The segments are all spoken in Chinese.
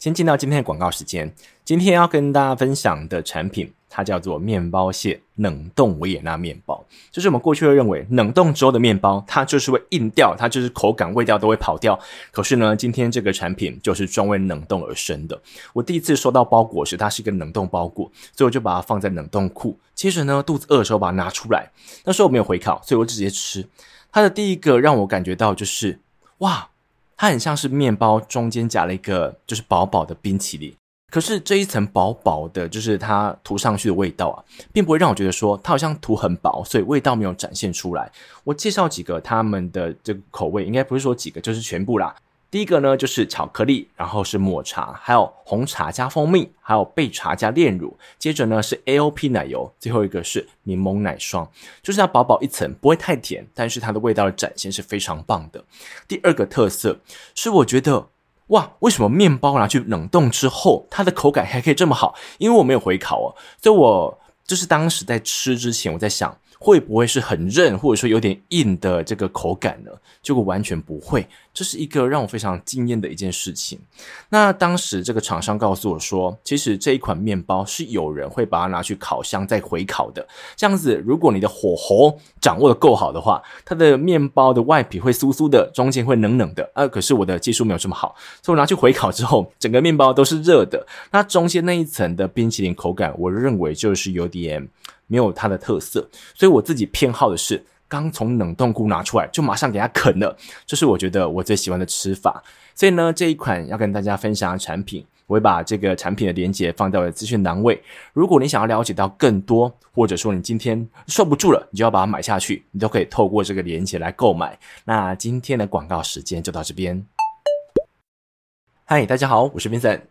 先进到今天的广告时间。今天要跟大家分享的产品，它叫做面包屑冷冻维也纳面包。就是我们过去会认为冷冻之后的面包，它就是会硬掉，它就是口感、味道都会跑掉。可是呢，今天这个产品就是专为冷冻而生的。我第一次收到包裹时，它是一个冷冻包裹，所以我就把它放在冷冻库。接着呢，肚子饿的时候把它拿出来。那时候我没有回烤，所以我直接吃。它的第一个让我感觉到就是，哇！它很像是面包中间夹了一个就是薄薄的冰淇淋，可是这一层薄薄的，就是它涂上去的味道啊，并不会让我觉得说它好像涂很薄，所以味道没有展现出来。我介绍几个他们的这个口味，应该不是说几个，就是全部啦。第一个呢，就是巧克力，然后是抹茶，还有红茶加蜂蜜，还有焙茶加炼乳。接着呢是 AOP 奶油，最后一个是柠檬奶霜，就是它薄薄一层，不会太甜，但是它的味道的展现是非常棒的。第二个特色是我觉得，哇，为什么面包拿去冷冻之后，它的口感还可以这么好？因为我没有回烤哦，所以我就是当时在吃之前，我在想。会不会是很韧，或者说有点硬的这个口感呢？结果完全不会，这是一个让我非常惊艳的一件事情。那当时这个厂商告诉我说，其实这一款面包是有人会把它拿去烤箱再回烤的。这样子，如果你的火候掌握得够好的话，它的面包的外皮会酥酥的，中间会冷冷的。啊，可是我的技术没有这么好，所以我拿去回烤之后，整个面包都是热的。那中间那一层的冰淇淋口感，我认为就是有点。没有它的特色，所以我自己偏好的是刚从冷冻库拿出来就马上给它啃了，这是我觉得我最喜欢的吃法。所以呢，这一款要跟大家分享的产品，我会把这个产品的链接放在我的资讯栏位。如果你想要了解到更多，或者说你今天受不住了，你就要把它买下去，你都可以透过这个链接来购买。那今天的广告时间就到这边。嗨，大家好，我是 Vincent。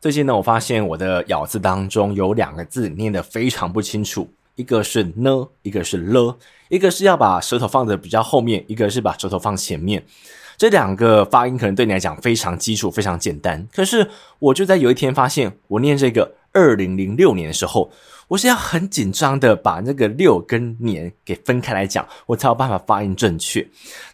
最近呢，我发现我的咬字当中有两个字念得非常不清楚。一个是呢，一个是了，一个是要把舌头放的比较后面，一个是把舌头放前面。这两个发音可能对你来讲非常基础、非常简单。可是我就在有一天发现，我念这个二零零六年的时候，我是要很紧张的把那个六跟年给分开来讲，我才有办法发音正确。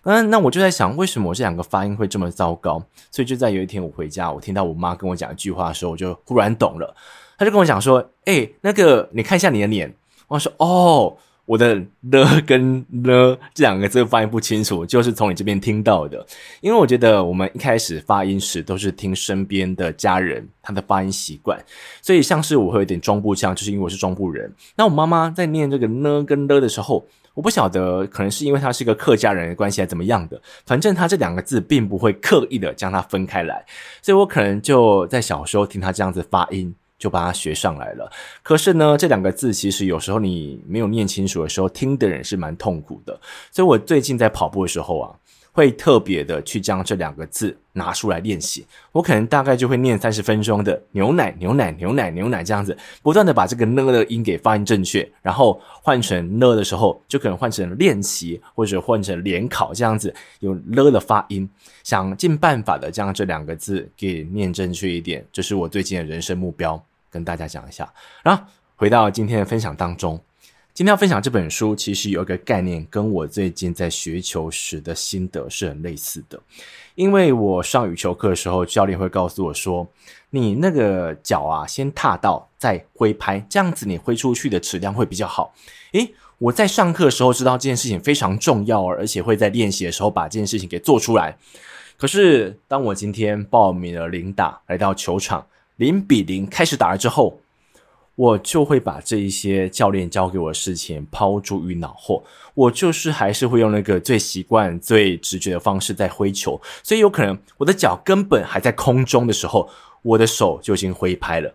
嗯，那我就在想，为什么我这两个发音会这么糟糕？所以就在有一天我回家，我听到我妈跟我讲一句话的时候，我就忽然懂了。她就跟我讲说：“诶，那个你看一下你的脸。”我说哦，我的了跟了这两个字发音不清楚，就是从你这边听到的。因为我觉得我们一开始发音时都是听身边的家人他的发音习惯，所以像是我会有点中部腔，就是因为我是中部人。那我妈妈在念这个呢跟了的时候，我不晓得可能是因为她是一个客家人的关系还怎么样的，反正她这两个字并不会刻意的将它分开来，所以我可能就在小时候听她这样子发音。就把它学上来了。可是呢，这两个字其实有时候你没有念清楚的时候，听的人是蛮痛苦的。所以我最近在跑步的时候啊，会特别的去将这两个字拿出来练习。我可能大概就会念三十分钟的牛奶、牛奶、牛奶、牛奶这样子，不断的把这个呢的音给发音正确，然后换成呢的时候，就可能换成练习或者换成联考这样子，有了的发音，想尽办法的将这两个字给念正确一点，这是我最近的人生目标。跟大家讲一下，然后回到今天的分享当中。今天要分享这本书，其实有一个概念，跟我最近在学球时的心得是很类似的。因为我上羽球课的时候，教练会告诉我说：“你那个脚啊，先踏到再挥拍，这样子你挥出去的质量会比较好。”诶，我在上课的时候知道这件事情非常重要，而且会在练习的时候把这件事情给做出来。可是当我今天报名了零打，来到球场。零比零开始打了之后，我就会把这一些教练教给我的事情抛诸于脑后。我就是还是会用那个最习惯、最直觉的方式在挥球，所以有可能我的脚根本还在空中的时候，我的手就已经挥拍了。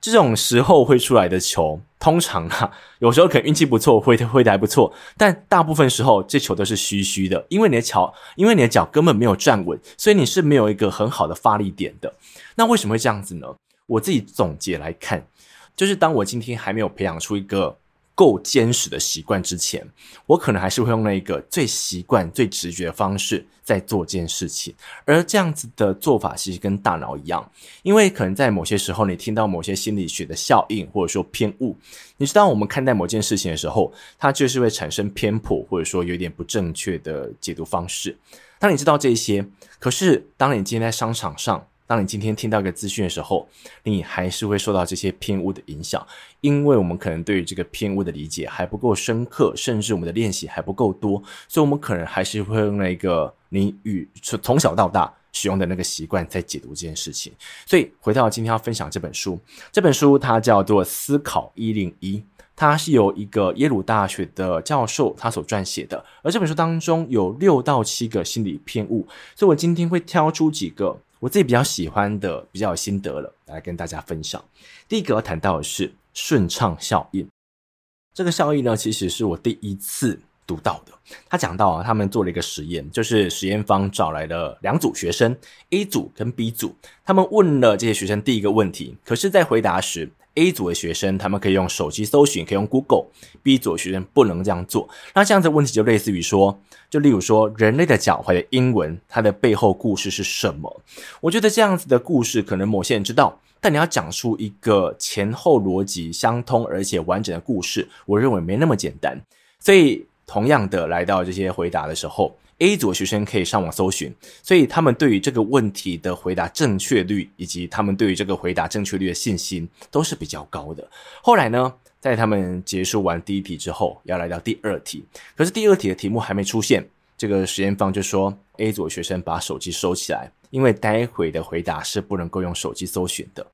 这种时候挥出来的球，通常啊，有时候可能运气不错，挥挥的还不错，但大部分时候这球都是虚虚的，因为你的脚，因为你的脚根本没有站稳，所以你是没有一个很好的发力点的。那为什么会这样子呢？我自己总结来看，就是当我今天还没有培养出一个。够坚实的习惯之前，我可能还是会用那一个最习惯、最直觉的方式在做这件事情。而这样子的做法其实跟大脑一样，因为可能在某些时候，你听到某些心理学的效应或者说偏误，你知道我们看待某件事情的时候，它就是会产生偏颇，或者说有点不正确的解读方式。当你知道这些，可是当你今天在商场上，当你今天听到一个资讯的时候，你还是会受到这些偏误的影响，因为我们可能对于这个偏误的理解还不够深刻，甚至我们的练习还不够多，所以我们可能还是会用那个你与从小到大使用的那个习惯在解读这件事情。所以回到今天要分享这本书，这本书它叫做《思考一零一》。它是由一个耶鲁大学的教授他所撰写的，而这本书当中有六到七个心理偏误，所以我今天会挑出几个我自己比较喜欢的、比较有心得了，来跟大家分享。第一个要谈到的是顺畅效应，这个效应呢，其实是我第一次读到的。他讲到啊，他们做了一个实验，就是实验方找来了两组学生，A 组跟 B 组，他们问了这些学生第一个问题，可是，在回答时，A 组的学生，他们可以用手机搜寻，可以用 Google；B 组的学生不能这样做。那这样子的问题就类似于说，就例如说，人类的脚踝的英文，它的背后故事是什么？我觉得这样子的故事，可能某些人知道，但你要讲出一个前后逻辑相通而且完整的故事，我认为没那么简单。所以，同样的来到这些回答的时候。A 组的学生可以上网搜寻，所以他们对于这个问题的回答正确率，以及他们对于这个回答正确率的信心都是比较高的。后来呢，在他们结束完第一题之后，要来到第二题，可是第二题的题目还没出现，这个实验方就说 A 组学生把手机收起来，因为待会的回答是不能够用手机搜寻的。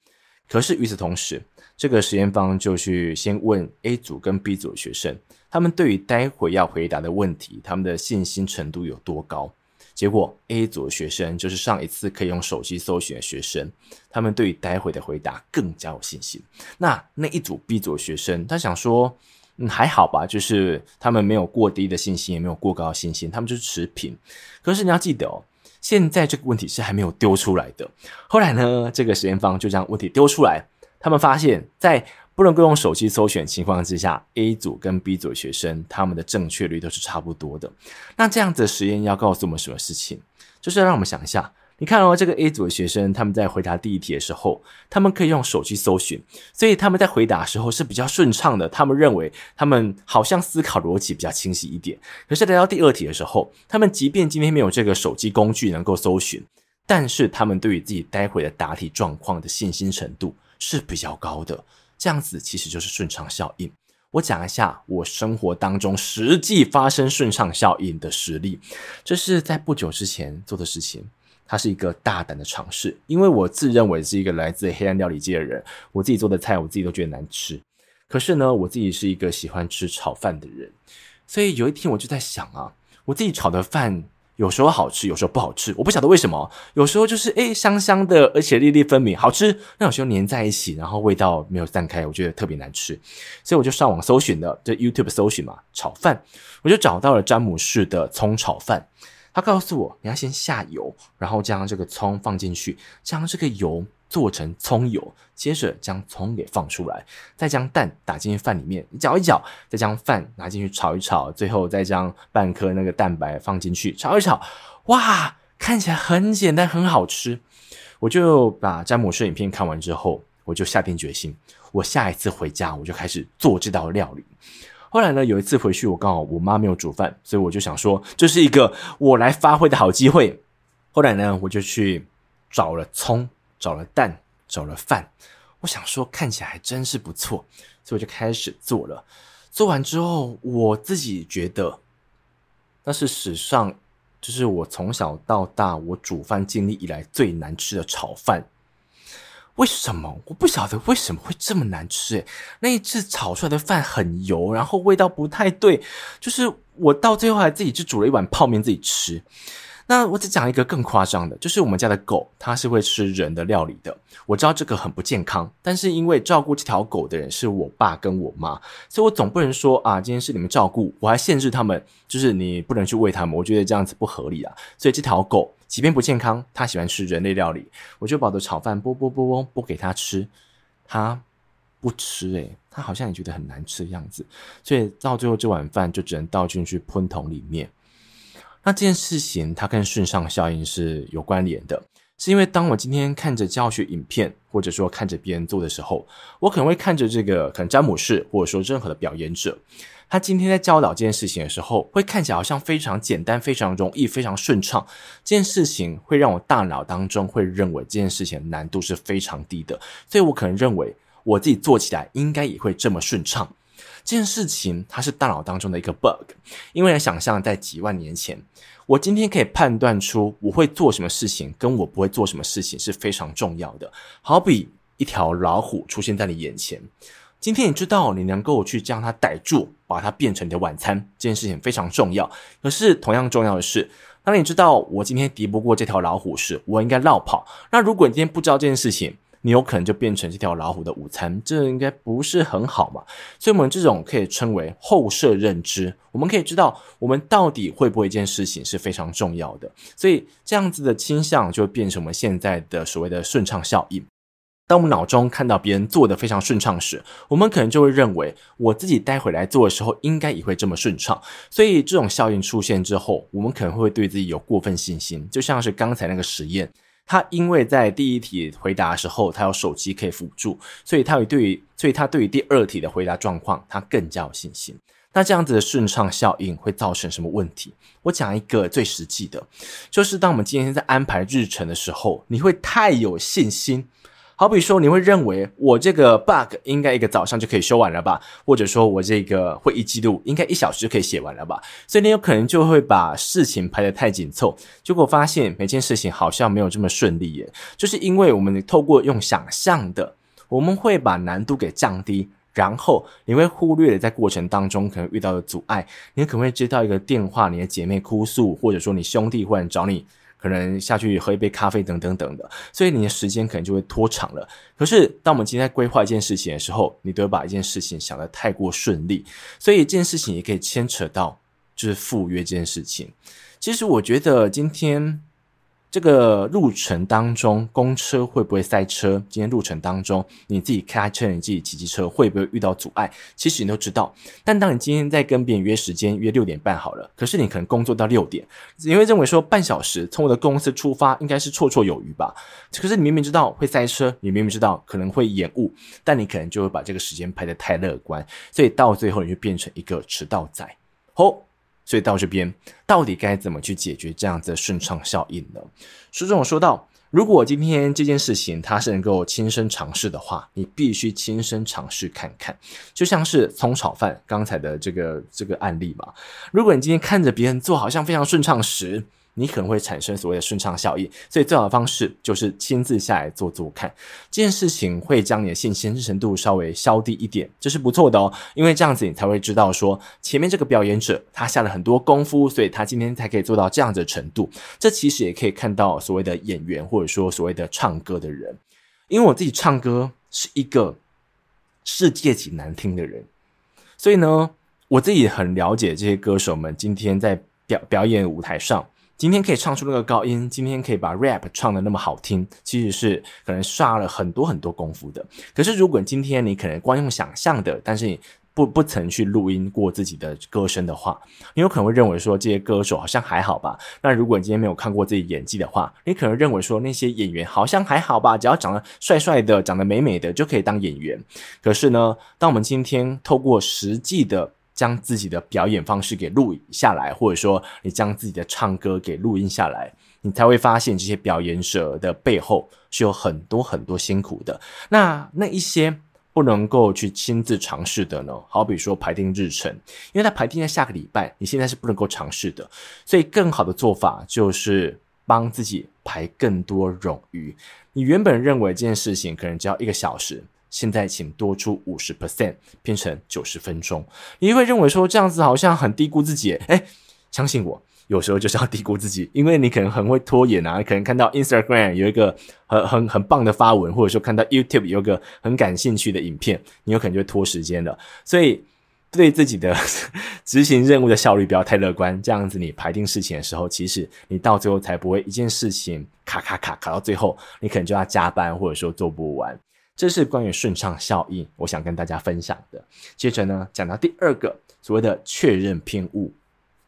可是与此同时，这个实验方就去先问 A 组跟 B 组的学生。他们对于待会要回答的问题，他们的信心程度有多高？结果 A 组的学生就是上一次可以用手机搜寻的学生，他们对于待会的回答更加有信心。那那一组 B 组的学生，他想说，嗯，还好吧，就是他们没有过低的信心，也没有过高的信心，他们就是持平。可是你要记得哦，现在这个问题是还没有丢出来的。后来呢，这个实验方就将问题丢出来，他们发现，在不能够用手机搜寻情况之下，A 组跟 B 组的学生他们的正确率都是差不多的。那这样子的实验要告诉我们什么事情？就是要让我们想一下，你看哦，这个 A 组的学生他们在回答第一题的时候，他们可以用手机搜寻，所以他们在回答的时候是比较顺畅的。他们认为他们好像思考逻辑比较清晰一点。可是来到第二题的时候，他们即便今天没有这个手机工具能够搜寻，但是他们对于自己待会的答题状况的信心程度是比较高的。这样子其实就是顺畅效应。我讲一下我生活当中实际发生顺畅效应的实例，这是在不久之前做的事情。它是一个大胆的尝试，因为我自认为是一个来自黑暗料理界的人，我自己做的菜我自己都觉得难吃。可是呢，我自己是一个喜欢吃炒饭的人，所以有一天我就在想啊，我自己炒的饭。有时候好吃，有时候不好吃，我不晓得为什么。有时候就是诶香香的，而且粒粒分明，好吃。那有时候粘在一起，然后味道没有散开，我觉得特别难吃。所以我就上网搜寻的，就 YouTube 搜寻嘛，炒饭，我就找到了詹姆士的葱炒饭。他告诉我，你要先下油，然后将这个葱放进去，将这个油。做成葱油，接着将葱给放出来，再将蛋打进去饭里面搅一搅，再将饭拿进去炒一炒，最后再将半颗那个蛋白放进去炒一炒。哇，看起来很简单，很好吃。我就把詹姆士影片看完之后，我就下定决心，我下一次回家我就开始做这道料理。后来呢，有一次回去，我刚好我妈没有煮饭，所以我就想说，这是一个我来发挥的好机会。后来呢，我就去找了葱。找了蛋，找了饭，我想说看起来还真是不错，所以我就开始做了。做完之后，我自己觉得那是史上，就是我从小到大我煮饭经历以来最难吃的炒饭。为什么？我不晓得为什么会这么难吃。那一次炒出来的饭很油，然后味道不太对，就是我到最后还自己去煮了一碗泡面自己吃。那我只讲一个更夸张的，就是我们家的狗，它是会吃人的料理的。我知道这个很不健康，但是因为照顾这条狗的人是我爸跟我妈，所以我总不能说啊，今天是你们照顾，我还限制他们，就是你不能去喂他们。我觉得这样子不合理啊。所以这条狗即便不健康，它喜欢吃人类料理，我就把我的炒饭剥剥剥剥剥给它吃，它不吃诶，它好像也觉得很难吃的样子，所以到最后这碗饭就只能倒进去喷桶里面。那这件事情它跟顺畅效应是有关联的。是因为当我今天看着教学影片，或者说看着别人做的时候，我可能会看着这个可能詹姆士，或者说任何的表演者。他今天在教导这件事情的时候，会看起来好像非常简单、非常容易、非常顺畅。这件事情会让我大脑当中会认为这件事情难度是非常低的，所以我可能认为我自己做起来应该也会这么顺畅。这件事情它是大脑当中的一个 bug，因为想象在几万年前，我今天可以判断出我会做什么事情，跟我不会做什么事情是非常重要的。好比一条老虎出现在你眼前。今天你知道你能够去将它逮住，把它变成你的晚餐，这件事情非常重要。可是同样重要的是，当你知道我今天敌不过这条老虎时，我应该绕跑。那如果你今天不知道这件事情，你有可能就变成这条老虎的午餐，这应该不是很好嘛？所以，我们这种可以称为后设认知。我们可以知道，我们到底会不会一件事情是非常重要的。所以，这样子的倾向就变成我们现在的所谓的顺畅效应。当我们脑中看到别人做得非常顺畅时，我们可能就会认为，我自己待会来做的时候，应该也会这么顺畅。所以这种效应出现之后，我们可能会对自己有过分信心。就像是刚才那个实验，他因为在第一题回答的时候，他有手机可以辅助，所以他对于，所以他对于第二题的回答状况，他更加有信心。那这样子的顺畅效应会造成什么问题？我讲一个最实际的，就是当我们今天在安排日程的时候，你会太有信心。好比说，你会认为我这个 bug 应该一个早上就可以修完了吧？或者说我这个会议记录应该一小时就可以写完了吧？所以你有可能就会把事情排得太紧凑，结果发现每件事情好像没有这么顺利耶。就是因为我们透过用想象的，我们会把难度给降低，然后你会忽略了在过程当中可能遇到的阻碍。你可能会接到一个电话，你的姐妹哭诉，或者说你兄弟忽然找你。可能下去喝一杯咖啡等等等的，所以你的时间可能就会拖长了。可是，当我们今天规划一件事情的时候，你都会把一件事情想得太过顺利，所以这件事情也可以牵扯到就是赴约这件事情。其实，我觉得今天。这个路程当中，公车会不会塞车？今天路程当中，你自己开车，你自己骑机车，会不会遇到阻碍？其实你都知道。但当你今天在跟别人约时间，约六点半好了，可是你可能工作到六点，你会认为说半小时从我的公司出发应该是绰绰有余吧？可是你明明知道会塞车，你明明知道可能会延误，但你可能就会把这个时间排得太乐观，所以到最后你就变成一个迟到仔。好。所以到这边，到底该怎么去解决这样子的顺畅效应呢？书中有说到，如果今天这件事情它是能够亲身尝试的话，你必须亲身尝试看看。就像是葱炒饭刚才的这个这个案例嘛，如果你今天看着别人做好像非常顺畅时，你可能会产生所谓的顺畅效应，所以最好的方式就是亲自下来做做看。这件事情会将你的信心程度稍微消低一点，这是不错的哦。因为这样子你才会知道说，前面这个表演者他下了很多功夫，所以他今天才可以做到这样的程度。这其实也可以看到所谓的演员，或者说所谓的唱歌的人。因为我自己唱歌是一个世界级难听的人，所以呢，我自己很了解这些歌手们今天在表表演舞台上。今天可以唱出那个高音，今天可以把 rap 唱的那么好听，其实是可能刷了很多很多功夫的。可是如果今天你可能光用想象的，但是你不不曾去录音过自己的歌声的话，你有可能会认为说这些歌手好像还好吧。那如果你今天没有看过自己演技的话，你可能认为说那些演员好像还好吧，只要长得帅帅的、长得美美的就可以当演员。可是呢，当我们今天透过实际的将自己的表演方式给录下来，或者说你将自己的唱歌给录音下来，你才会发现这些表演者的背后是有很多很多辛苦的。那那一些不能够去亲自尝试的呢？好比说排定日程，因为它排定在下个礼拜，你现在是不能够尝试的。所以更好的做法就是帮自己排更多冗余。你原本认为这件事情可能只要一个小时。现在请多出五十 percent，变成九十分钟。你会认为说这样子好像很低估自己，诶，相信我，有时候就是要低估自己，因为你可能很会拖延啊，可能看到 Instagram 有一个很很很棒的发文，或者说看到 YouTube 有个很感兴趣的影片，你有可能就会拖时间了。所以对自己的 执行任务的效率不要太乐观，这样子你排定事情的时候，其实你到最后才不会一件事情卡卡卡卡到最后，你可能就要加班，或者说做不完。这是关于顺畅效应，我想跟大家分享的。接着呢，讲到第二个所谓的确认偏误。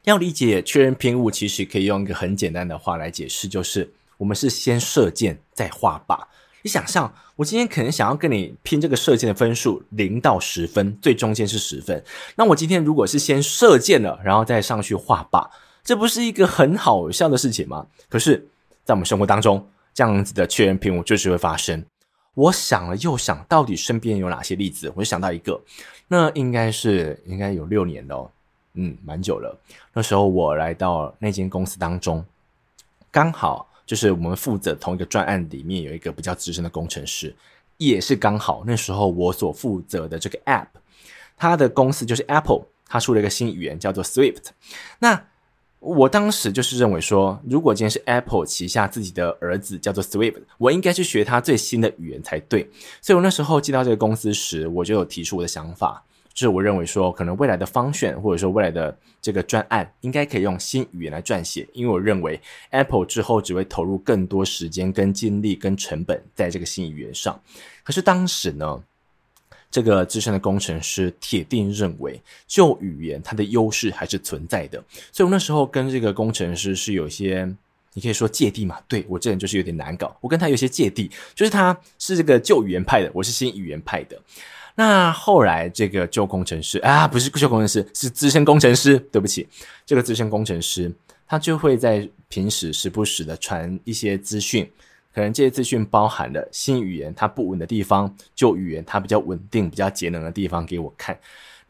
要理解确认偏误，其实可以用一个很简单的话来解释，就是我们是先射箭再画靶。你想象，我今天可能想要跟你拼这个射箭的分数，零到十分，最中间是十分。那我今天如果是先射箭了，然后再上去画靶，这不是一个很好笑的事情吗？可是，在我们生活当中，这样子的确认偏误就是会发生。我想了又想，到底身边有哪些例子？我就想到一个，那应该是应该有六年了，嗯，蛮久了。那时候我来到那间公司当中，刚好就是我们负责同一个专案里面有一个比较资深的工程师，也是刚好那时候我所负责的这个 App，他的公司就是 Apple，他出了一个新语言叫做 Swift，那。我当时就是认为说，如果今天是 Apple 旗下自己的儿子叫做 Swift，我应该去学他最新的语言才对。所以我那时候进到这个公司时，我就有提出我的想法，就是我认为说，可能未来的方选或者说未来的这个专案，应该可以用新语言来撰写，因为我认为 Apple 之后只会投入更多时间、跟精力、跟成本在这个新语言上。可是当时呢，这个资深的工程师铁定认为旧语言它的优势还是存在的，所以我那时候跟这个工程师是有些，你可以说芥蒂嘛，对，我这人就是有点难搞，我跟他有些芥蒂，就是他是这个旧语言派的，我是新语言派的。那后来这个旧工程师啊，不是旧工程师，是资深工程师，对不起，这个资深工程师他就会在平时时不时的传一些资讯。可能这些资讯包含了新语言它不稳的地方，旧语言它比较稳定、比较节能的地方给我看。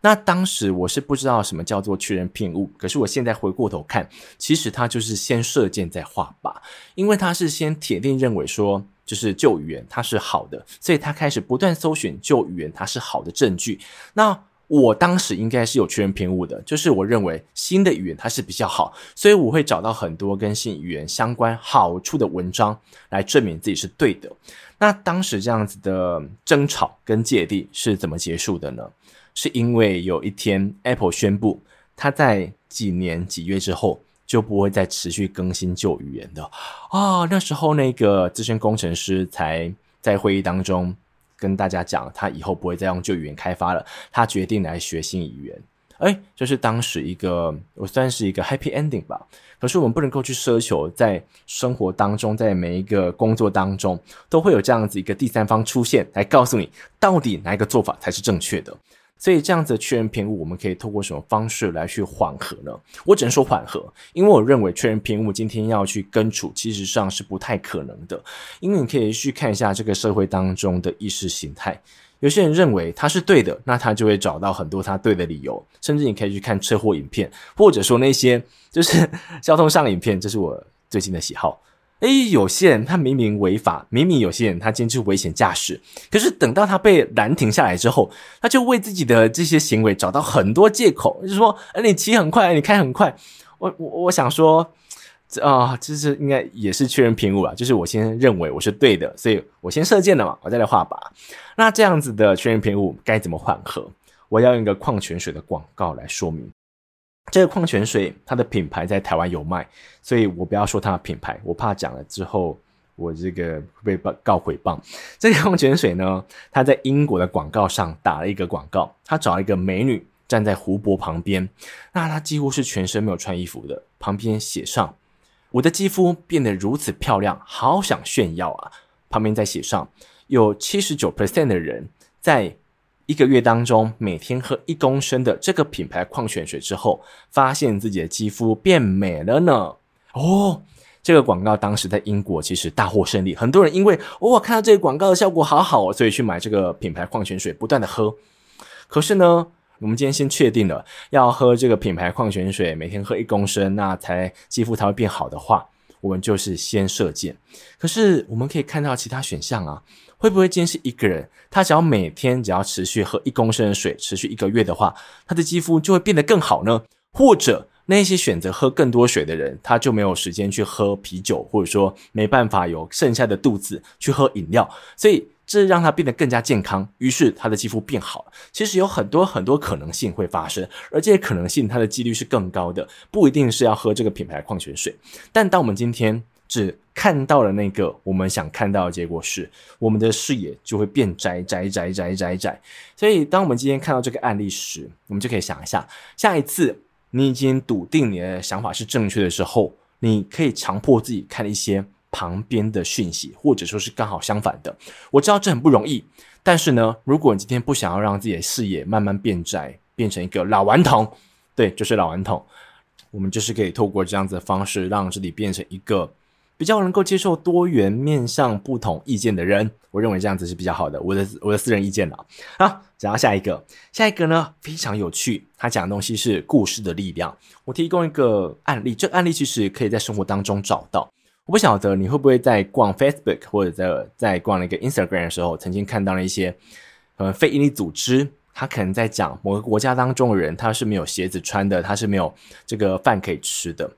那当时我是不知道什么叫做确认偏误，可是我现在回过头看，其实它就是先射箭再画靶，因为它是先铁定认为说，就是旧语言它是好的，所以他开始不断搜寻旧语言它是好的证据。那我当时应该是有确认偏误的，就是我认为新的语言它是比较好，所以我会找到很多跟新语言相关好处的文章来证明自己是对的。那当时这样子的争吵跟芥蒂是怎么结束的呢？是因为有一天 Apple 宣布，它在几年几月之后就不会再持续更新旧语言的啊、哦。那时候那个资深工程师才在会议当中。跟大家讲，他以后不会再用旧语言开发了，他决定来学新语言。哎，这、就是当时一个，我算是一个 happy ending 吧。可是我们不能够去奢求，在生活当中，在每一个工作当中，都会有这样子一个第三方出现，来告诉你到底哪一个做法才是正确的。所以这样子的确认偏误，我们可以透过什么方式来去缓和呢？我只能说缓和，因为我认为确认偏误今天要去根除，其实上是不太可能的。因为你可以去看一下这个社会当中的意识形态，有些人认为他是对的，那他就会找到很多他对的理由，甚至你可以去看车祸影片，或者说那些就是 交通上的影片，这是我最近的喜好。诶，有些人他明明违法，明明有些人他坚持危险驾驶，可是等到他被拦停下来之后，他就为自己的这些行为找到很多借口，就是说，诶，你骑很快，你开很快，我我我想说，啊、呃，这是应该也是确认偏误啊，就是我先认为我是对的，所以我先射箭了嘛，我再来画靶。那这样子的确认偏误该怎么缓和？我要用一个矿泉水的广告来说明。这个矿泉水，它的品牌在台湾有卖，所以我不要说它的品牌，我怕讲了之后我这个会被告诽谤。这个矿泉水呢，它在英国的广告上打了一个广告，他找了一个美女站在湖泊旁边，那她几乎是全身没有穿衣服的，旁边写上：“我的肌肤变得如此漂亮，好想炫耀啊！”旁边再写上：“有七十九 percent 的人在。”一个月当中，每天喝一公升的这个品牌矿泉水之后，发现自己的肌肤变美了呢。哦，这个广告当时在英国其实大获胜利，很多人因为哦看到这个广告的效果好好，所以去买这个品牌矿泉水，不断的喝。可是呢，我们今天先确定了要喝这个品牌矿泉水，每天喝一公升，那才肌肤才会变好的话，我们就是先射箭。可是我们可以看到其他选项啊。会不会今天是一个人，他只要每天只要持续喝一公升的水，持续一个月的话，他的肌肤就会变得更好呢？或者那些选择喝更多水的人，他就没有时间去喝啤酒，或者说没办法有剩下的肚子去喝饮料，所以这让他变得更加健康，于是他的肌肤变好了。其实有很多很多可能性会发生，而这些可能性它的几率是更高的，不一定是要喝这个品牌矿泉水。但当我们今天只看到了那个我们想看到的结果是，我们的视野就会变窄窄窄窄窄窄。所以，当我们今天看到这个案例时，我们就可以想一下，下一次你已经笃定你的想法是正确的时候，你可以强迫自己看一些旁边的讯息，或者说是刚好相反的。我知道这很不容易，但是呢，如果你今天不想要让自己的视野慢慢变窄，变成一个老顽童，对，就是老顽童，我们就是可以透过这样子的方式，让自己变成一个比较能够接受多元面向不同意见的人。我认为这样子是比较好的，我的我的私人意见了。好，讲到下一个，下一个呢非常有趣，他讲的东西是故事的力量。我提供一个案例，这个案例其实可以在生活当中找到。我不晓得你会不会在逛 Facebook 或者在在逛那个 Instagram 的时候，曾经看到了一些呃非营利组织，他可能在讲某个国家当中的人他是没有鞋子穿的，他是没有这个饭可以吃的。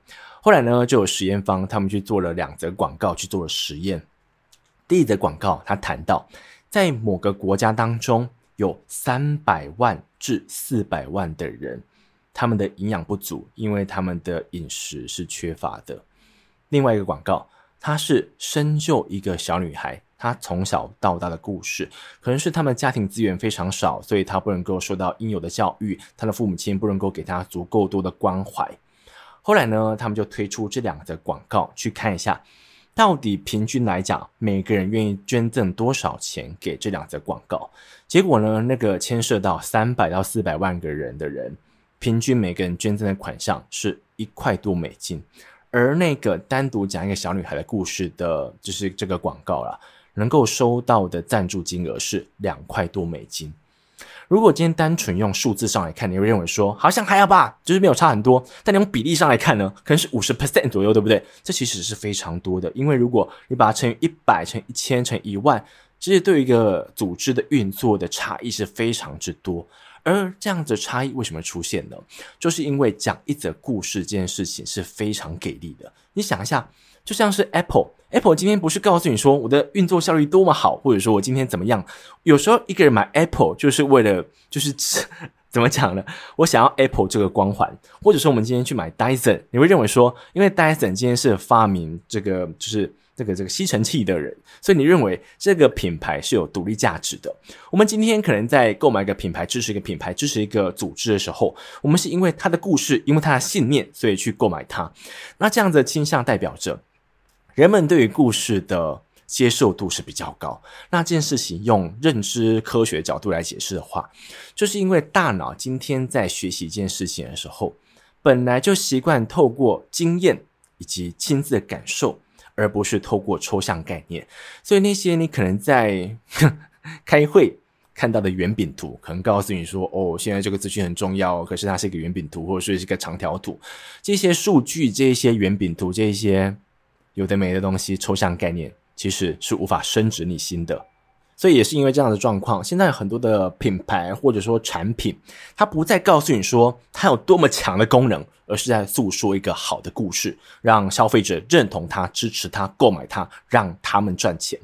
后来呢，就有实验方他们去做了两则广告去做了实验。第一则广告，他谈到在某个国家当中有三百万至四百万的人，他们的营养不足，因为他们的饮食是缺乏的。另外一个广告，它是深究一个小女孩，她从小到大的故事，可能是他们家庭资源非常少，所以她不能够受到应有的教育，她的父母亲不能够给她足够多的关怀。后来呢，他们就推出这两个广告，去看一下，到底平均来讲，每个人愿意捐赠多少钱给这两则广告。结果呢，那个牵涉到三百到四百万个人的人，平均每个人捐赠的款项是一块多美金。而那个单独讲一个小女孩的故事的，就是这个广告啦，能够收到的赞助金额是两块多美金。如果今天单纯用数字上来看，你会认为说好像还要吧，就是没有差很多。但你用比例上来看呢，可能是五十 percent 左右，对不对？这其实是非常多的，因为如果你把它乘以一百、乘以一千、乘以一万，其实对一个组织的运作的差异是非常之多。而这样子的差异为什么出现呢？就是因为讲一则故事这件事情是非常给力的。你想一下，就像是 Apple，Apple 今天不是告诉你说我的运作效率多么好，或者说我今天怎么样？有时候一个人买 Apple 就是为了，就是 怎么讲呢？我想要 Apple 这个光环，或者说我们今天去买 Dyson，你会认为说，因为 Dyson 今天是发明这个，就是。这个这个吸尘器的人，所以你认为这个品牌是有独立价值的。我们今天可能在购买一个品牌、支持一个品牌、支持一个组织的时候，我们是因为他的故事，因为他的信念，所以去购买它。那这样子的倾向代表着人们对于故事的接受度是比较高。那这件事情用认知科学角度来解释的话，就是因为大脑今天在学习一件事情的时候，本来就习惯透过经验以及亲自的感受。而不是透过抽象概念，所以那些你可能在开会看到的圆饼图，可能告诉你说：“哦，现在这个资讯很重要。”可是它是一个圆饼图，或者是一个长条图。这些数据、这些圆饼图、这些有的没的东西，抽象概念其实是无法深植你心的。所以也是因为这样的状况，现在很多的品牌或者说产品，它不再告诉你说它有多么强的功能，而是在诉说一个好的故事，让消费者认同它、支持它、购买它，让他们赚钱。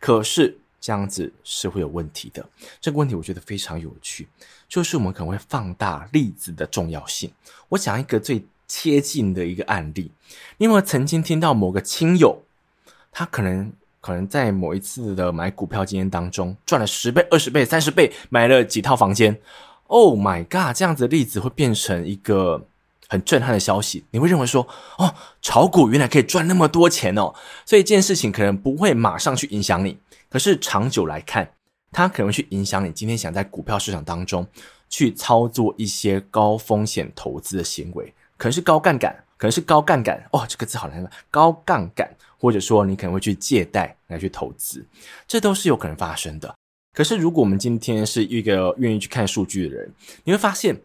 可是这样子是会有问题的。这个问题我觉得非常有趣，就是我们可能会放大例子的重要性。我讲一个最贴近的一个案例，因为曾经听到某个亲友，他可能。可能在某一次的买股票经验当中赚了十倍、二十倍、三十倍，买了几套房间。Oh my god！这样子的例子会变成一个很震撼的消息。你会认为说，哦，炒股原来可以赚那么多钱哦。所以这件事情可能不会马上去影响你，可是长久来看，它可能会去影响你今天想在股票市场当中去操作一些高风险投资的行为，可能是高杠杆，可能是高杠杆。哦，这个字好难听，高杠杆。或者说，你可能会去借贷来去投资，这都是有可能发生的。可是，如果我们今天是一个愿意去看数据的人，你会发现，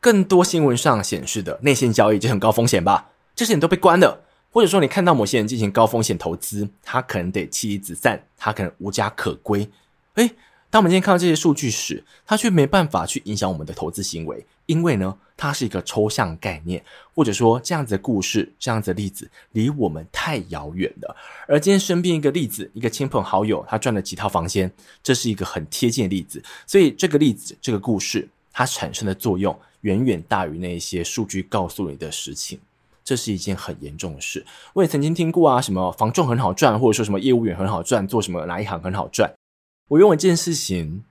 更多新闻上显示的内线交易就很高风险吧？这些人都被关了。或者说，你看到某些人进行高风险投资，他可能得妻离子散，他可能无家可归。诶。当我们今天看到这些数据时，他却没办法去影响我们的投资行为，因为呢，它是一个抽象概念，或者说这样子的故事、这样子的例子离我们太遥远了。而今天身边一个例子，一个亲朋好友，他赚了几套房间，这是一个很贴近的例子。所以这个例子、这个故事，它产生的作用远远大于那些数据告诉你的事情。这是一件很严重的事。我也曾经听过啊，什么房仲很好赚，或者说什么业务员很好赚，做什么哪一行很好赚。我认为这件事情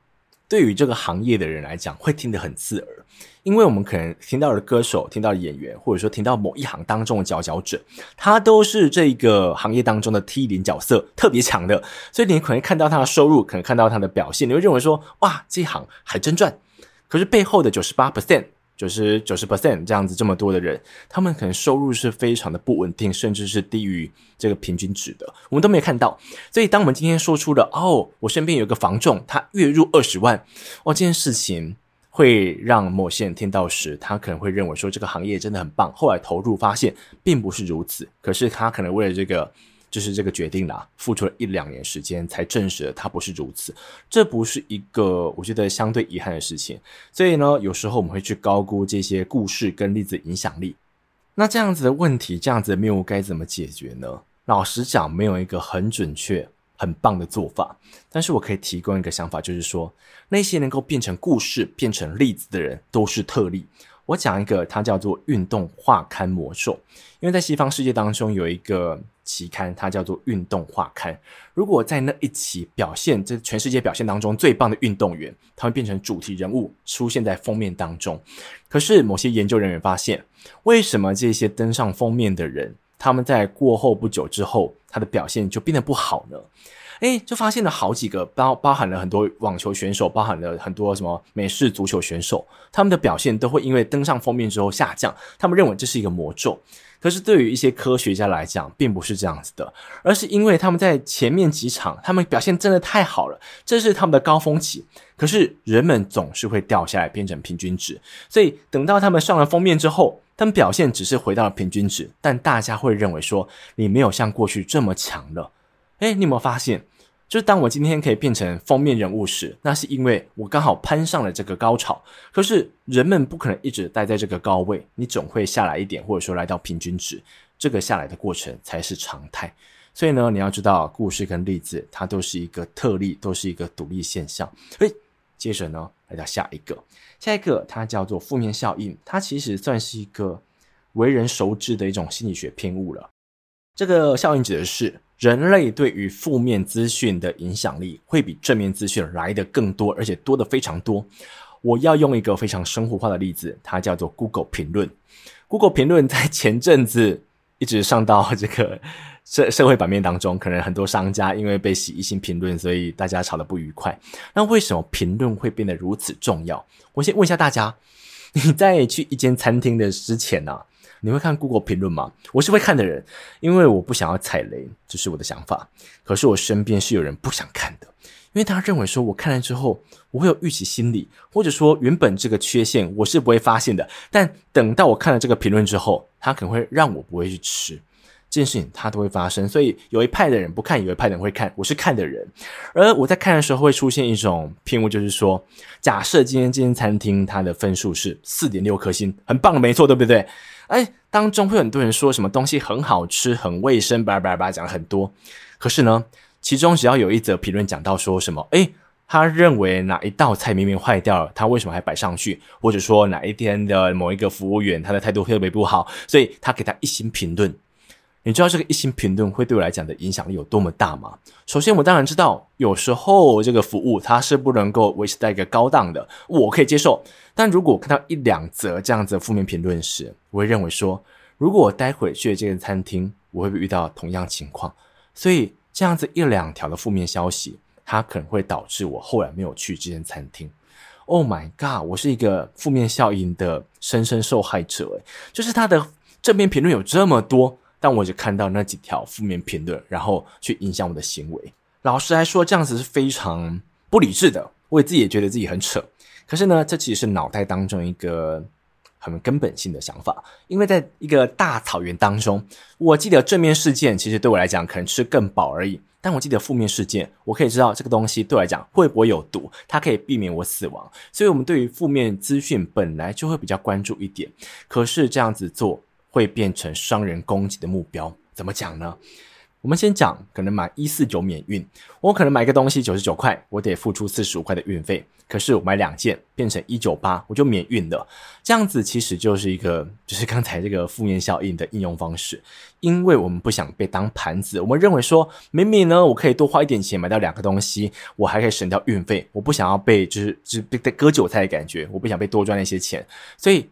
对于这个行业的人来讲，会听得很刺耳，因为我们可能听到的歌手、听到的演员，或者说听到某一行当中的佼佼者，他都是这个行业当中的 T 零角色，特别强的，所以你可能看到他的收入，可能看到他的表现，你会认为说，哇，这行还真赚。可是背后的九十八 percent。就是九十 percent 这样子，这么多的人，他们可能收入是非常的不稳定，甚至是低于这个平均值的，我们都没看到。所以，当我们今天说出了哦，我身边有一个房仲，他月入二十万，哦，这件事情会让某些人听到时，他可能会认为说这个行业真的很棒。后来投入发现并不是如此，可是他可能为了这个。就是这个决定啦，付出了一两年时间才证实了它不是如此，这不是一个我觉得相对遗憾的事情。所以呢，有时候我们会去高估这些故事跟例子影响力。那这样子的问题，这样子的谬误该怎么解决呢？老实讲，没有一个很准确、很棒的做法。但是我可以提供一个想法，就是说，那些能够变成故事、变成例子的人都是特例。我讲一个，它叫做运动画刊魔兽，因为在西方世界当中有一个。期刊它叫做运动画刊。如果在那一期表现，这全世界表现当中最棒的运动员，他会变成主题人物出现在封面当中。可是某些研究人员发现，为什么这些登上封面的人，他们在过后不久之后，他的表现就变得不好呢？诶，就发现了好几个包包含了很多网球选手，包含了很多什么美式足球选手，他们的表现都会因为登上封面之后下降。他们认为这是一个魔咒。可是对于一些科学家来讲，并不是这样子的，而是因为他们在前面几场，他们表现真的太好了，这是他们的高峰期。可是人们总是会掉下来，变成平均值。所以等到他们上了封面之后，他们表现只是回到了平均值，但大家会认为说，你没有像过去这么强了。诶，你有没有发现？就是当我今天可以变成封面人物时，那是因为我刚好攀上了这个高潮。可是人们不可能一直待在这个高位，你总会下来一点，或者说来到平均值，这个下来的过程才是常态。所以呢，你要知道，故事跟例子它都是一个特例，都是一个独立现象。诶，接着呢，来到下一个，下一个它叫做负面效应，它其实算是一个为人熟知的一种心理学偏误了。这个效应指的是。人类对于负面资讯的影响力会比正面资讯来得更多，而且多得非常多。我要用一个非常生活化的例子，它叫做 Google 评论。Google 评论在前阵子一直上到这个社社会版面当中，可能很多商家因为被洗一星评论，所以大家吵得不愉快。那为什么评论会变得如此重要？我先问一下大家，你在去一间餐厅的之前呢、啊？你会看 Google 评论吗？我是会看的人，因为我不想要踩雷，这是我的想法。可是我身边是有人不想看的，因为他认为说我看了之后，我会有预期心理，或者说原本这个缺陷我是不会发现的，但等到我看了这个评论之后，他可能会让我不会去吃。这件事情它都会发生，所以有一派的人不看，有一派的人会看。我是看的人，而我在看的时候会出现一种偏误，就是说，假设今天这间餐厅它的分数是四点六颗星，很棒的，没错，对不对？哎，当中会有很多人说什么东西很好吃、很卫生，叭叭叭讲了很多。可是呢，其中只要有一则评论讲到说什么，哎，他认为哪一道菜明明坏掉了，他为什么还摆上去？或者说哪一天的某一个服务员他的态度特别不好，所以他给他一星评论。你知道这个一星评论会对我来讲的影响力有多么大吗？首先，我当然知道，有时候这个服务它是不能够维持在一个高档的，我可以接受。但如果看到一两则这样子的负面评论时，我会认为说，如果我待会去这个餐厅，我会不会遇到同样情况？所以这样子一两条的负面消息，它可能会导致我后来没有去这间餐厅。Oh my god！我是一个负面效应的深深受害者，就是他的正面评论有这么多。但我只看到那几条负面评论，然后去影响我的行为。老实来说，这样子是非常不理智的。我自己也觉得自己很扯。可是呢，这其实是脑袋当中一个很根本性的想法。因为在一个大草原当中，我记得正面事件其实对我来讲可能吃更饱而已。但我记得负面事件，我可以知道这个东西对我来讲会不会有毒，它可以避免我死亡。所以，我们对于负面资讯本来就会比较关注一点。可是这样子做。会变成商人攻击的目标，怎么讲呢？我们先讲，可能买一四九免运，我可能买一个东西九十九块，我得付出四十五块的运费。可是我买两件变成一九八，我就免运了。这样子其实就是一个，就是刚才这个负面效应的应用方式。因为我们不想被当盘子，我们认为说，明明呢，我可以多花一点钱买到两个东西，我还可以省掉运费。我不想要被就是就是被割韭菜的感觉，我不想被多赚那些钱。所以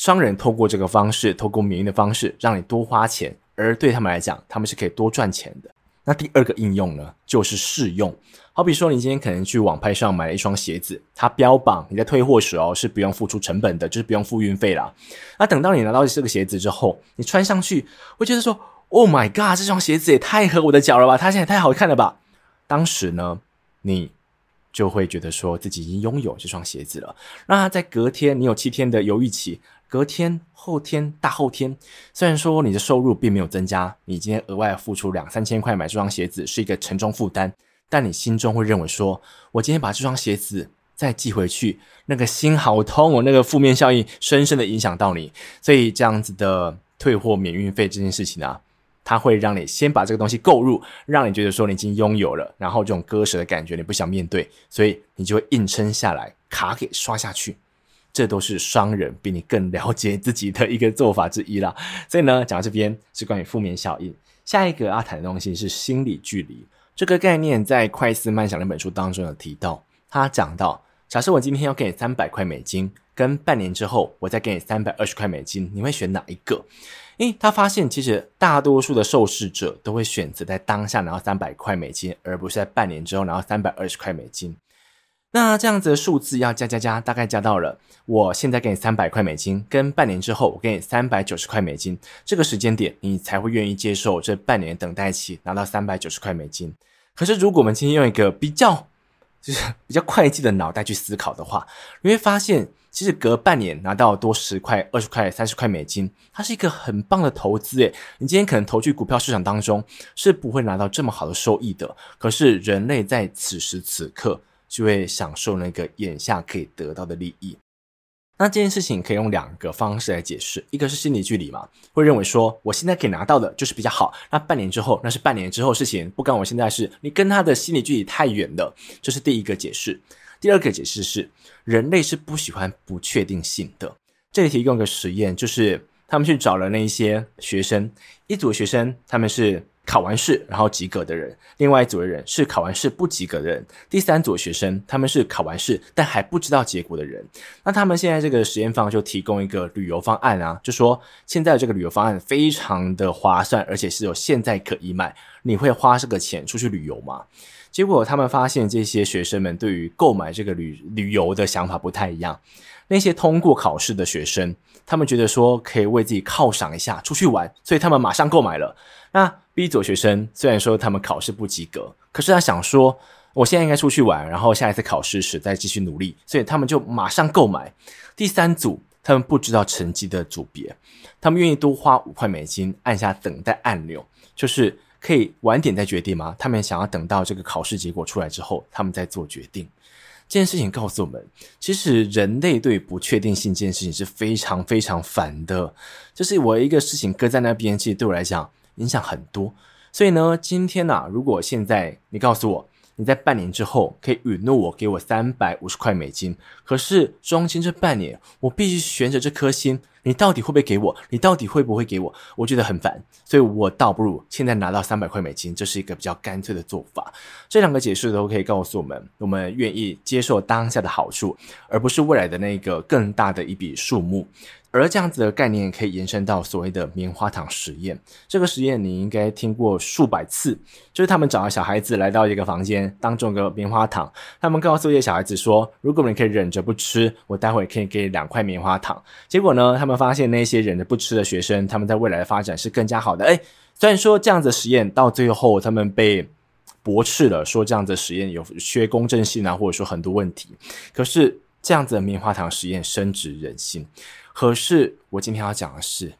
商人透过这个方式，透过免疫的方式，让你多花钱。而对他们来讲，他们是可以多赚钱的。那第二个应用呢，就是试用。好比说，你今天可能去网拍上买了一双鞋子，它标榜你在退货时哦是不用付出成本的，就是不用付运费啦。那等到你拿到这个鞋子之后，你穿上去，会觉得说：“Oh my god，这双鞋子也太合我的脚了吧！它现在太好看了吧！”当时呢，你就会觉得说自己已经拥有这双鞋子了。那在隔天，你有七天的犹豫期。隔天、后天、大后天，虽然说你的收入并没有增加，你今天额外付出两三千块买这双鞋子是一个沉重负担，但你心中会认为说，我今天把这双鞋子再寄回去，那个心好痛，我那个负面效应深深的影响到你，所以这样子的退货免运费这件事情啊，它会让你先把这个东西购入，让你觉得说你已经拥有了，然后这种割舍的感觉你不想面对，所以你就会硬撑下来，卡给刷下去。这都是商人比你更了解自己的一个做法之一啦。所以呢，讲到这边是关于负面效应。下一个要谈的东西是心理距离。这个概念在《快思慢想》那本书当中有提到。他讲到，假设我今天要给你三百块美金，跟半年之后我再给你三百二十块美金，你会选哪一个？诶，他发现其实大多数的受试者都会选择在当下拿到三百块美金，而不是在半年之后拿到三百二十块美金。那这样子的数字要加加加，大概加到了，我现在给你三百块美金，跟半年之后我给你三百九十块美金，这个时间点你才会愿意接受这半年等待期拿到三百九十块美金。可是如果我们今天用一个比较就是比较会计的脑袋去思考的话，你会发现其实隔半年拿到多十块、二十块、三十块美金，它是一个很棒的投资诶。你今天可能投去股票市场当中是不会拿到这么好的收益的，可是人类在此时此刻。就会享受那个眼下可以得到的利益。那这件事情可以用两个方式来解释，一个是心理距离嘛，会认为说我现在可以拿到的就是比较好，那半年之后那是半年之后事情，不关我现在事。你跟他的心理距离太远了，这是第一个解释。第二个解释是人类是不喜欢不确定性的。这里提供一个实验，就是他们去找了那一些学生，一组学生他们是。考完试然后及格的人，另外一组的人是考完试不及格的人，第三组学生他们是考完试但还不知道结果的人。那他们现在这个实验方就提供一个旅游方案啊，就说现在这个旅游方案非常的划算，而且是有现在可以买。你会花这个钱出去旅游吗？结果他们发现这些学生们对于购买这个旅旅游的想法不太一样。那些通过考试的学生，他们觉得说可以为自己犒赏一下，出去玩，所以他们马上购买了。那第一组学生虽然说他们考试不及格，可是他想说，我现在应该出去玩，然后下一次考试时再继续努力，所以他们就马上购买。第三组他们不知道成绩的组别，他们愿意多花五块美金按下等待按钮，就是可以晚点再决定吗？他们想要等到这个考试结果出来之后，他们再做决定。这件事情告诉我们，其实人类对不确定性这件事情是非常非常烦的。就是我一个事情搁在那边，其实对我来讲。影响很多，所以呢，今天呐、啊，如果现在你告诉我你在半年之后可以允诺我给我三百五十块美金，可是中间这半年我必须悬着这颗心，你到底会不会给我？你到底会不会给我？我觉得很烦，所以我倒不如现在拿到三百块美金，这是一个比较干脆的做法。这两个解释都可以告诉我们，我们愿意接受当下的好处，而不是未来的那个更大的一笔数目。而这样子的概念可以延伸到所谓的棉花糖实验。这个实验你应该听过数百次，就是他们找了小孩子来到一个房间，当中个棉花糖，他们告诉一些小孩子说：“如果你可以忍着不吃，我待会可以给你两块棉花糖。”结果呢，他们发现那些忍着不吃的学生，他们在未来的发展是更加好的。诶，虽然说这样子的实验到最后他们被驳斥了，说这样子的实验有缺公正性啊，或者说很多问题，可是这样子的棉花糖实验深植人心。可是我今天要讲的是，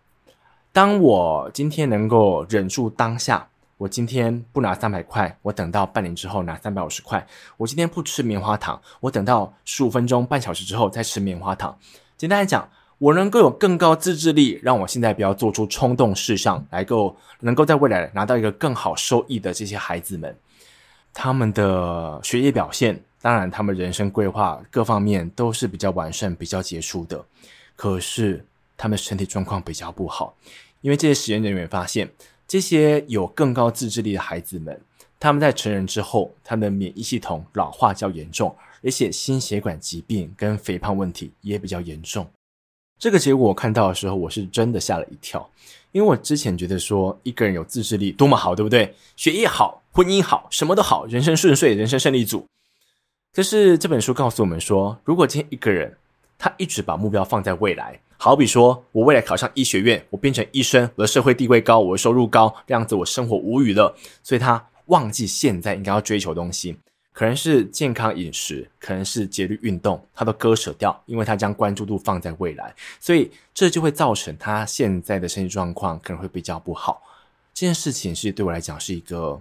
当我今天能够忍住当下，我今天不拿三百块，我等到半年之后拿三百五十块。我今天不吃棉花糖，我等到十五分钟、半小时之后再吃棉花糖。简单来讲，我能够有更高自制力，让我现在不要做出冲动事项，来够能够在未来拿到一个更好收益的这些孩子们，他们的学业表现，当然他们人生规划各方面都是比较完善、比较杰出的，可是他们身体状况比较不好，因为这些实验人员发现，这些有更高自制力的孩子们，他们在成人之后，他们的免疫系统老化较严重，而且心血管疾病跟肥胖问题也比较严重。这个结果我看到的时候，我是真的吓了一跳，因为我之前觉得说一个人有自制力多么好，对不对？学业好，婚姻好，什么都好，人生顺遂，人生胜利组。可是这本书告诉我们说，如果今天一个人他一直把目标放在未来，好比说我未来考上医学院，我变成医生，我的社会地位高，我的收入高，这样子我生活无语了，所以他忘记现在应该要追求东西。可能是健康饮食，可能是节律运动，他都割舍掉，因为他将关注度放在未来，所以这就会造成他现在的身体状况可能会比较不好。这件事情是对我来讲是一个，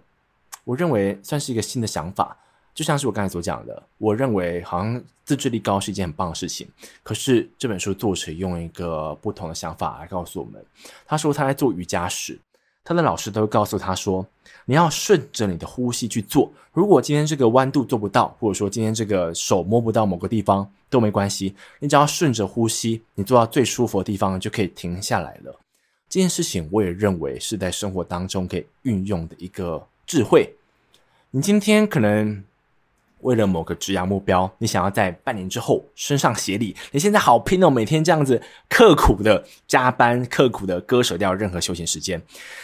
我认为算是一个新的想法。就像是我刚才所讲的，我认为好像自制力高是一件很棒的事情，可是这本书作者用一个不同的想法来告诉我们，他说他在做瑜伽时。他的老师都会告诉他说：“你要顺着你的呼吸去做。如果今天这个弯度做不到，或者说今天这个手摸不到某个地方都没关系，你只要顺着呼吸，你做到最舒服的地方就可以停下来了。”这件事情我也认为是在生活当中可以运用的一个智慧。你今天可能。为了某个职业目标，你想要在半年之后升上协理，你现在好拼哦，每天这样子刻苦的加班，刻苦的割舍掉任何休闲时间。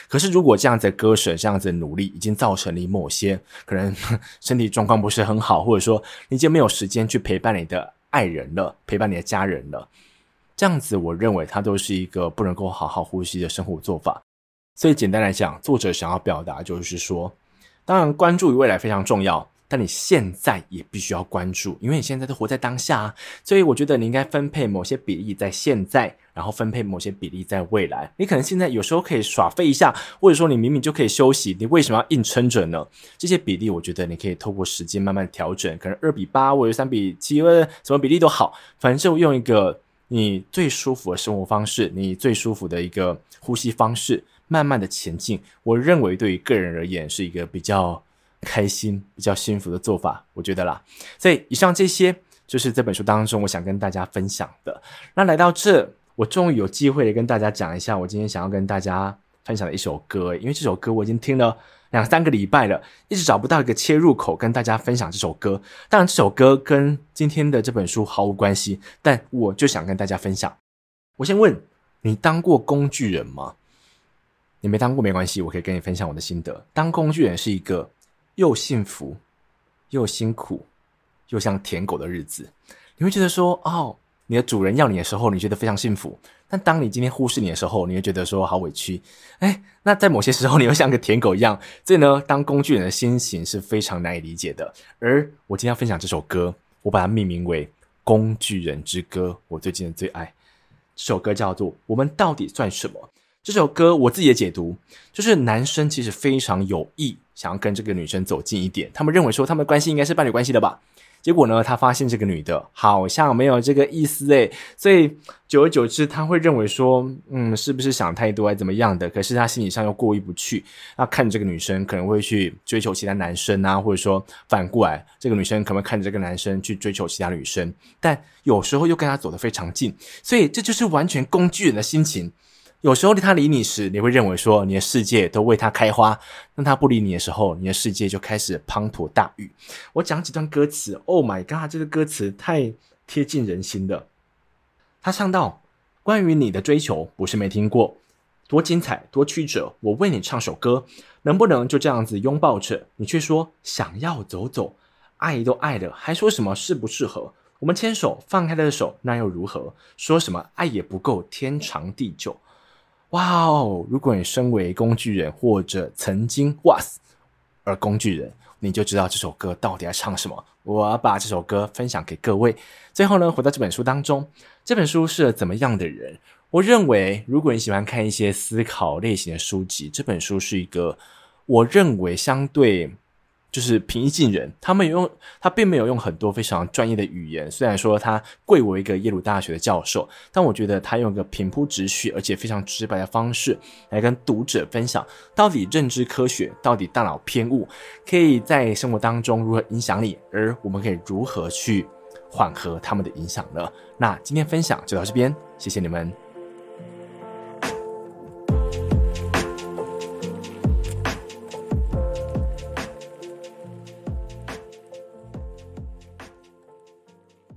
可是，如果这样子割舍，这样子努力，已经造成你某些可能身体状况不是很好，或者说你已经没有时间去陪伴你的爱人了，陪伴你的家人了，这样子，我认为它都是一个不能够好好呼吸的生活做法。所以，简单来讲，作者想要表达就是说，当然关注于未来非常重要。但你现在也必须要关注，因为你现在都活在当下啊，所以我觉得你应该分配某些比例在现在，然后分配某些比例在未来。你可能现在有时候可以耍废一下，或者说你明明就可以休息，你为什么要硬撑着呢？这些比例，我觉得你可以透过时间慢慢调整，可能二比八或者三比七，或者什么比例都好，反正就用一个你最舒服的生活方式，你最舒服的一个呼吸方式，慢慢的前进。我认为对于个人而言是一个比较。开心比较幸福的做法，我觉得啦。所以以上这些就是这本书当中我想跟大家分享的。那来到这，我终于有机会跟大家讲一下我今天想要跟大家分享的一首歌。因为这首歌我已经听了两三个礼拜了，一直找不到一个切入口跟大家分享这首歌。当然，这首歌跟今天的这本书毫无关系，但我就想跟大家分享。我先问你，当过工具人吗？你没当过没关系，我可以跟你分享我的心得。当工具人是一个。又幸福，又辛苦，又像舔狗的日子，你会觉得说，哦，你的主人要你的时候，你觉得非常幸福；但当你今天忽视你的时候，你会觉得说好委屈。哎，那在某些时候，你又像个舔狗一样。所以呢，当工具人的心情是非常难以理解的。而我今天要分享这首歌，我把它命名为《工具人之歌》，我最近的最爱。这首歌叫做《我们到底算什么》。这首歌我自己的解读就是，男生其实非常有意想要跟这个女生走近一点，他们认为说他们的关系应该是伴侣关系的吧。结果呢，他发现这个女的好像没有这个意思诶，所以久而久之，他会认为说，嗯，是不是想太多还怎么样的？可是他心理上又过意不去，那看这个女生可能会去追求其他男生啊，或者说反过来，这个女生可能会看着这个男生去追求其他女生，但有时候又跟他走得非常近，所以这就是完全工具人的心情。有时候他理你时，你会认为说你的世界都为他开花；当他不理你的时候，你的世界就开始滂沱大雨。我讲几段歌词，Oh my god，这个歌词太贴近人心了。他唱到：“关于你的追求，不是没听过，多精彩，多曲折。我为你唱首歌，能不能就这样子拥抱着？你却说想要走走，爱都爱了，还说什么适不适合？我们牵手，放开的手，那又如何？说什么爱也不够，天长地久。”哇哦！如果你身为工具人，或者曾经 was 而工具人，你就知道这首歌到底在唱什么。我要把这首歌分享给各位。最后呢，回到这本书当中，这本书是怎么样的人？我认为，如果你喜欢看一些思考类型的书籍，这本书是一个我认为相对就是平易近人。他们用他并没有用很多非常专业的语言，虽然说他贵为一个耶鲁大学的教授，但我觉得他用一个平铺直叙而且非常直白的方式来跟读者分享，到底认知科学，到底大脑偏误可以在生活当中如何影响你，而我们可以如何去缓和他们的影响呢？那今天分享就到这边，谢谢你们。